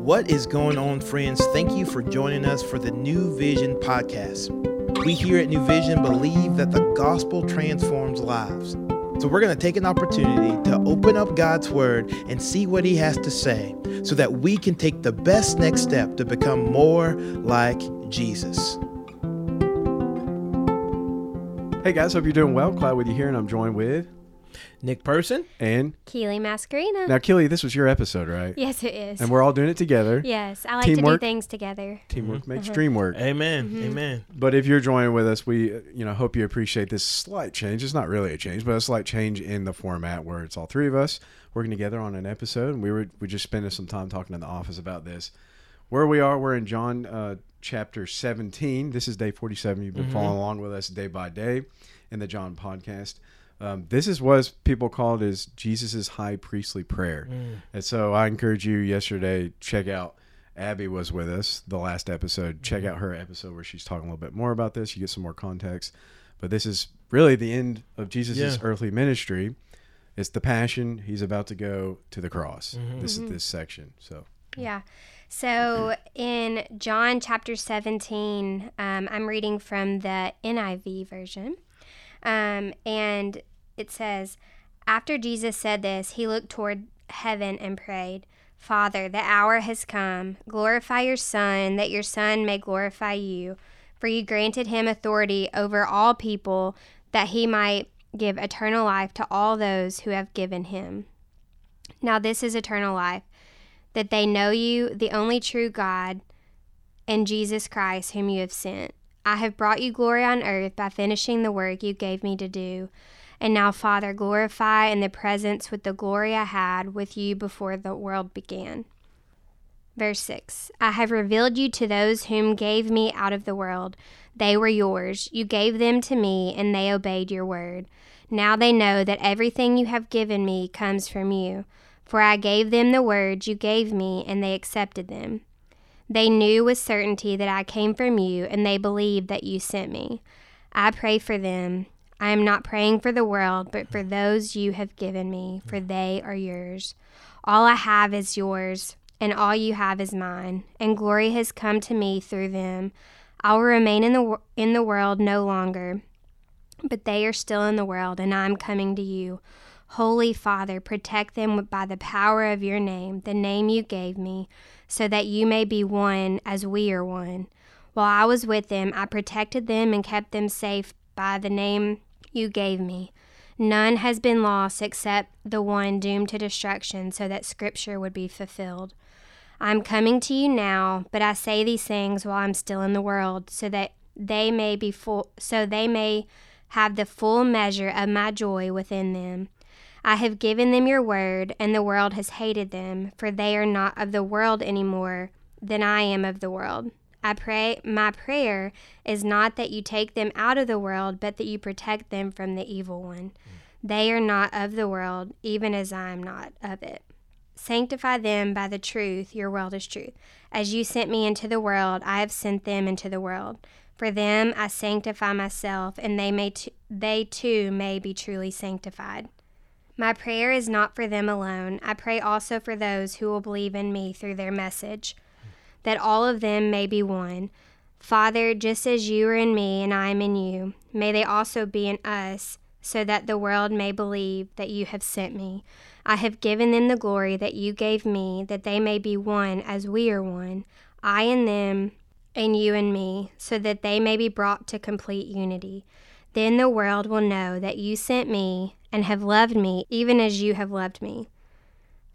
What is going on, friends? Thank you for joining us for the New Vision podcast. We here at New Vision believe that the gospel transforms lives. So we're going to take an opportunity to open up God's word and see what he has to say so that we can take the best next step to become more like Jesus. Hey guys, hope you're doing well. Cloud with you here, and I'm joined with Nick Person and Keely Mascarina. now Kelly. This was your episode, right? yes, it is. And we're all doing it together. yes, I like to do things together. Teamwork Mm-hmm. makes dream work. Amen. Mm-hmm. Amen. But if you're joining with us, we uh, you know hope you appreciate this slight change. It's not really a change, but a slight change in the format where it's all three of us working together on an episode. And we were we just spending some time talking in the office about this. Where we are, we're in John uh, chapter 17. This is day 47. You've been Mm-hmm. following along with us day by day in the John podcast. Um, this is what people called as Jesus's high priestly prayer. Mm. And so I encourage you yesterday check out Abby was with us the last episode. Check out her episode where she's talking a little bit more about this. You get some more context. But this is really the end of Jesus' Yeah. earthly ministry. It's the passion. He's about to go to the cross. Mm-hmm. This is this section. So Yeah. So in John chapter 17, um, I'm reading from the NIV version. Um, and it says, After Jesus said this, he looked toward heaven and prayed, Father, the hour has come. Glorify your Son, that your Son may glorify you. For you granted him authority over all people, that he might give eternal life to all those who have given him. Now, this is eternal life that they know you, the only true God, and Jesus Christ, whom you have sent. I have brought you glory on earth by finishing the work you gave me to do. And now, Father, glorify in the presence with the glory I had with you before the world began. Verse 6 I have revealed you to those whom gave me out of the world. They were yours. You gave them to me, and they obeyed your word. Now they know that everything you have given me comes from you. For I gave them the words you gave me, and they accepted them. They knew with certainty that I came from you, and they believed that you sent me. I pray for them. I am not praying for the world, but for those you have given me, for they are yours. All I have is yours, and all you have is mine, and glory has come to me through them. I will remain in the in the world no longer, but they are still in the world, and I am coming to you. Holy Father, protect them by the power of your name, the name you gave me, so that you may be one as we are one. While I was with them, I protected them and kept them safe by the name you gave me. None has been lost except the one doomed to destruction, so that Scripture would be fulfilled. I am coming to you now, but I say these things while I'm still in the world, so that they may be full, so they may have the full measure of my joy within them. I have given them your word, and the world has hated them, for they are not of the world any more than I am of the world. I pray, my prayer is not that you take them out of the world, but that you protect them from the evil one. They are not of the world, even as I am not of it. Sanctify them by the truth, your word is truth. As you sent me into the world, I have sent them into the world. For them I sanctify myself, and they may t- they too may be truly sanctified. My prayer is not for them alone. I pray also for those who will believe in me through their message, that all of them may be one. Father, just as you are in me and I am in you, may they also be in us, so that the world may believe that you have sent me. I have given them the glory that you gave me, that they may be one as we are one, I and them, and you and me, so that they may be brought to complete unity. Then the world will know that you sent me and have loved me, even as you have loved me.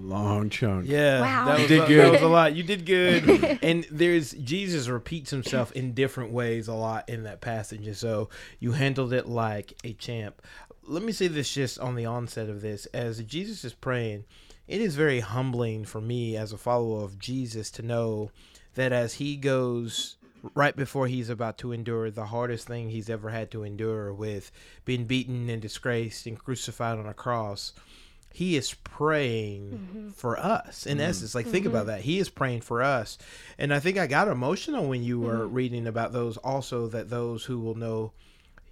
Long chunk. Yeah, Wow. that You was, did a, good. that was a lot. You did good. and there's Jesus repeats himself in different ways a lot in that passage, and so you handled it like a champ. Let me say this just on the onset of this: as Jesus is praying, it is very humbling for me as a follower of Jesus to know that as he goes right before he's about to endure the hardest thing he's ever had to endure with being beaten and disgraced and crucified on a cross he is praying Mm-hmm. for us in essence. Like think about that. He is praying for us. And i think i got emotional when you were Mm-hmm. reading about those also that those who will know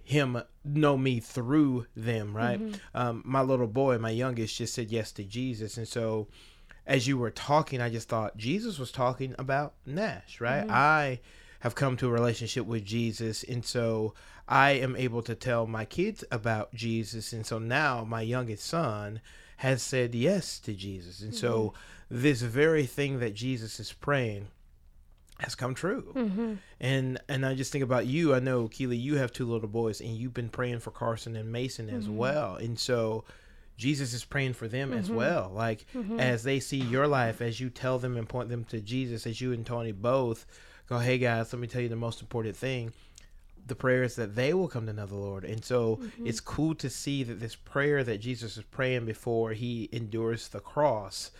him know me through them right? Mm-hmm. um, my little boy my youngest just said yes to jesus. And so as you were talking i just thought jesus was talking about nash right? Mm-hmm. i have come to a relationship with jesus. And so i am able to tell my kids about jesus. And so now my youngest son has said yes to jesus and so mm-hmm. this very thing that jesus is praying has come true. Mm-hmm. And and I just think about you. I know Keely, you have two little boys, and you've been praying for Carson and Mason as mm-hmm. well. And so Jesus is praying for them as mm-hmm. well. Like as they see your life, as you tell them and point them to Jesus, as you and Tony both go, hey guys, let me tell you the most important thing. The prayer is that they will come to know the Lord. And so it's cool to see that this prayer that Jesus is praying before he endures the cross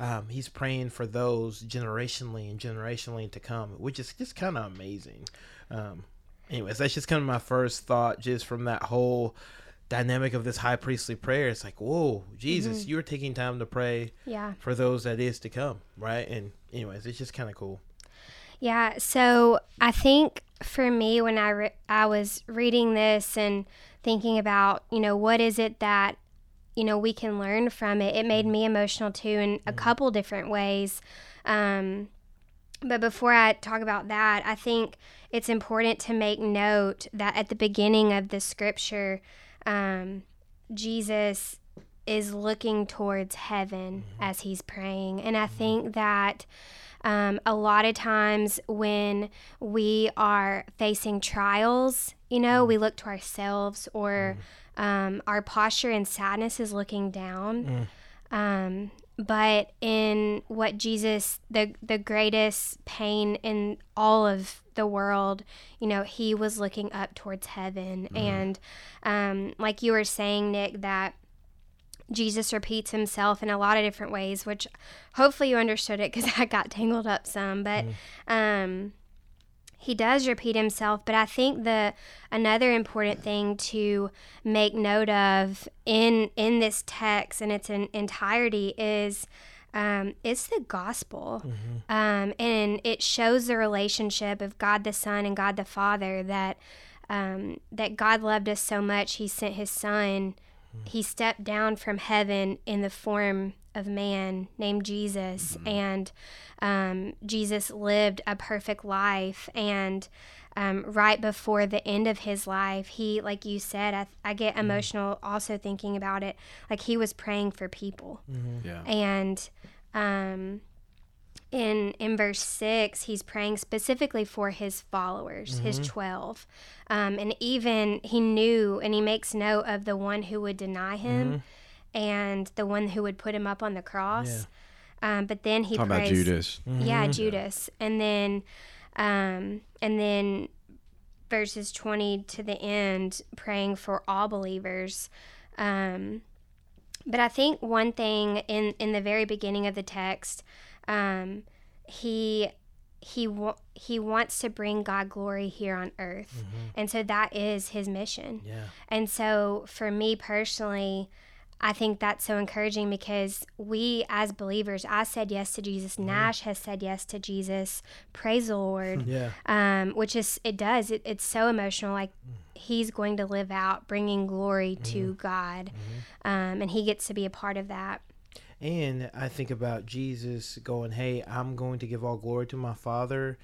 um, he's praying for those generationally and generationally to come, which is just kind of amazing. Um, anyways, that's just kind of my first thought, just from that whole dynamic of this high priestly prayer. It's like, whoa, Jesus, you're taking time to pray Yeah. for those that is to come, right? And anyways, it's just kind of cool. Yeah, so I think for me when I re- I was reading this and thinking about, you know, what is it that you know we can learn from it, it made me emotional too in a couple different ways. Um, but before I talk about that, I think it's important to make note that at the beginning of the scripture, um, Jesus is looking towards heaven as he's praying. And I think that um, a lot of times when we are facing trials, you know, we look to ourselves or um, our posture in sadness is looking down. Um, but in what Jesus, the the greatest pain in all of the world, you know, he was looking up towards heaven, and um, like you were saying, Nick, that Jesus repeats himself in a lot of different ways, which hopefully you understood it because I got tangled up some, but um, he does repeat himself. But I think the another important thing to make note of in in this text in its en- entirety is um, it's the gospel, um, and it shows the relationship of God the Son and God the Father that um, that God loved us so much He sent His Son. He stepped down from heaven in the form of man named Jesus, and um, Jesus lived a perfect life. And um, right before the end of his life, he, like you said, I, I get emotional also thinking about it. Like he was praying for people Yeah. and um, in in verse six, he's praying specifically for his followers, his twelve, um, and even he knew, and he makes note of the one who would deny him, and the one who would put him up on the cross. Um, but then he Talking about prays, Judas. yeah, Judas, and then, um, and then verses twenty to the end, praying for all believers. Um, but I think one thing in in the very beginning of the text, um, he he wa- he wants to bring God glory here on earth, and so that is his mission. Yeah. And so for me personally, I think that's so encouraging because we as believers, I said yes to Jesus. Nash has said yes to Jesus. Praise the Lord. Yeah. Um, which is it does. It, it's so emotional. Like he's going to live out bringing glory to God, um, and he gets to be a part of that. And I think about Jesus going, Hey, I'm going to give all glory to my Father,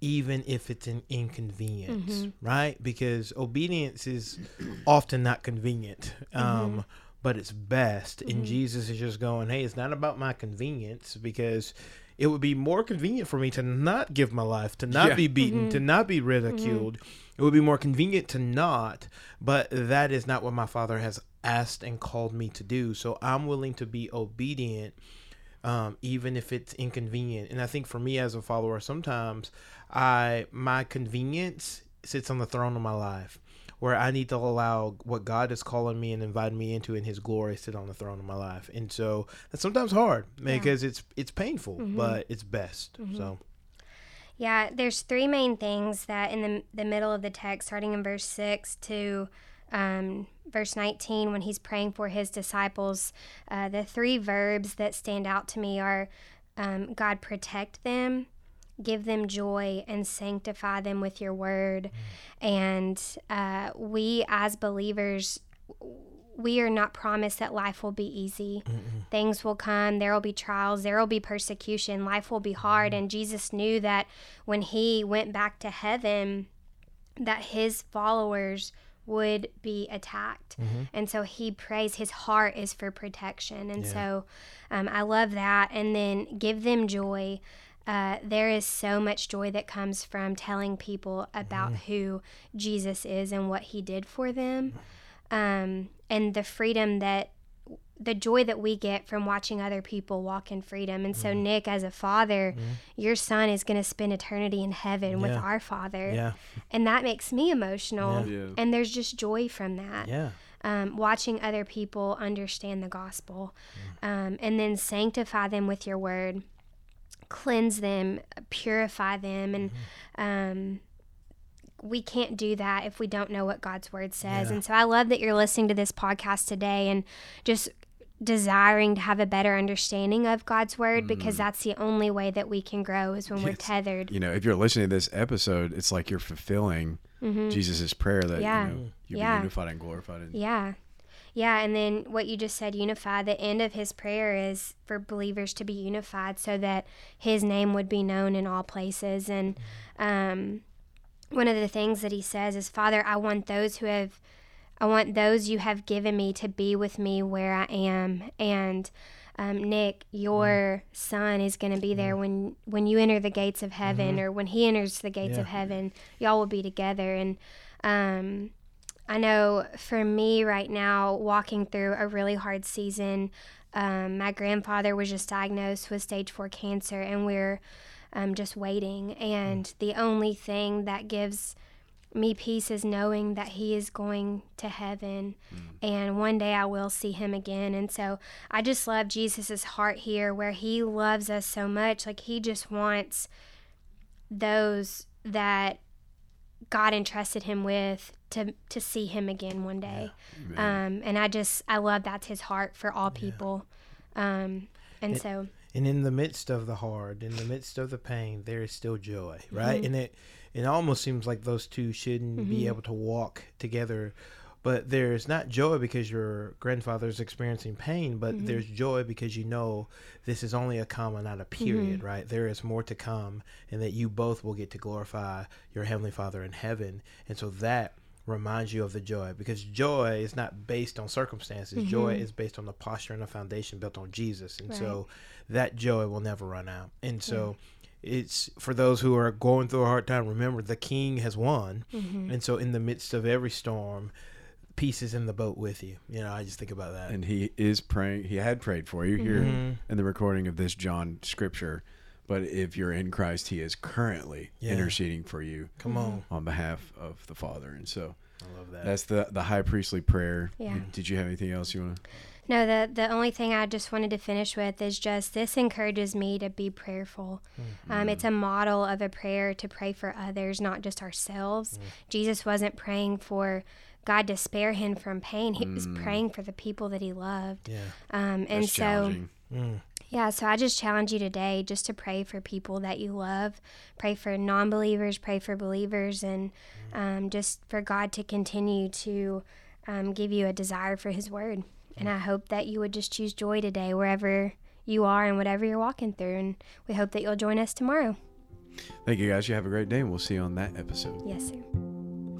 even if it's an inconvenience, mm-hmm. right? Because obedience is often not convenient, um, mm-hmm. but it's best. And mm-hmm. Jesus is just going, Hey, it's not about my convenience because it would be more convenient for me to not give my life, to not Yeah. be beaten, to not be ridiculed. It would be more convenient to not, but that is not what my Father has asked and called me to do. So I'm willing to be obedient, um, even if it's inconvenient. And I think for me as a follower, sometimes I my convenience sits on the throne of my life, where I need to allow what God is calling me and inviting me into in His glory sit on the throne of my life. And so that's sometimes hard because it's it's painful, but it's best. So Yeah, there's three main things that in the, the middle of the text, starting in verse 6 to um, verse 19, when he's praying for his disciples, uh, the three verbs that stand out to me are um, God, protect them, give them joy, and sanctify them with your word. Mm. And uh, we as believers, we are not promised that life will be easy. Mm-mm. Things will come, there will be trials, there will be persecution, life will be hard. Mm-hmm. And Jesus knew that when he went back to heaven, that his followers would be attacked. Mm-hmm. And so he prays, his heart is for protection. And yeah. so um, I love that. And then give them joy. Uh, there is so much joy that comes from telling people about mm-hmm. who Jesus is and what he did for them um, and the freedom that the joy that we get from watching other people walk in freedom. And so, mm. Nick, as a father, mm. your son is going to spend eternity in heaven yeah. with our father. Yeah. And that makes me emotional. Yeah. And there's just joy from that. Yeah. Um, watching other people understand the gospel. Mm. Um, and then sanctify them with your word, cleanse them, purify them. And, mm-hmm. um, we can't do that if we don't know what God's word says. Yeah. And so I love that you're listening to this podcast today and just desiring to have a better understanding of God's word mm. because that's the only way that we can grow is when yes. we're tethered. You know, if you're listening to this episode, it's like you're fulfilling mm-hmm. Jesus' prayer that yeah. you know, you yeah. be unified and glorified. In. Yeah. Yeah, and then what you just said, unify, the end of his prayer is for believers to be unified so that his name would be known in all places. And um, one of the things that he says is, Father, I want those who have, I want those you have given me to be with me where I am. And um, Nick, your son is going to be there when when you enter the gates of heaven, mm-hmm. or when he enters the gates yeah. of heaven. Y'all will be together. And um, I know for me right now, walking through a really hard season. Um, my grandfather was just diagnosed with stage four cancer, and we're um, just waiting. And the only thing that gives me peace is knowing that he is going to heaven mm. and one day I will see him again. And so I just love Jesus's heart here where he loves us so much. Like he just wants those that God entrusted him with to to see him again one day. Yeah. Um, and I just I love that's his heart for all people. Yeah. Um, and it, so and in the midst of the hard in the midst of the pain there is still joy right mm-hmm. and it it almost seems like those two shouldn't mm-hmm. be able to walk together but there's not joy because your grandfather's experiencing pain but mm-hmm. there's joy because you know this is only a comma not a period mm-hmm. right there is more to come and that you both will get to glorify your heavenly father in heaven and so that reminds you of the joy because joy is not based on circumstances mm-hmm. joy is based on the posture and the foundation built on jesus and right. so that joy will never run out. And so yeah. it's for those who are going through a hard time, remember the king has won. Mm-hmm. And so in the midst of every storm, peace is in the boat with you. You know, I just think about that. And he is praying, he had prayed for you here mm-hmm. in the recording of this John scripture. But if you're in Christ, he is currently yeah. interceding for you. Come on. On behalf of the Father. And so I love that. That's the the high priestly prayer. Yeah. Did you have anything else you want to no, the the only thing I just wanted to finish with is just this encourages me to be prayerful. Mm-hmm. Um, it's a model of a prayer to pray for others, not just ourselves. Mm. Jesus wasn't praying for God to spare him from pain. He mm. was praying for the people that he loved. Yeah. Um, and That's so. Mm. Yeah, so I just challenge you today just to pray for people that you love, pray for non believers, pray for believers, and um, just for God to continue to um, give you a desire for His Word. And I hope that you would just choose joy today, wherever you are and whatever you're walking through. And we hope that you'll join us tomorrow. Thank you, guys. You have a great day, and we'll see you on that episode. Yes, sir.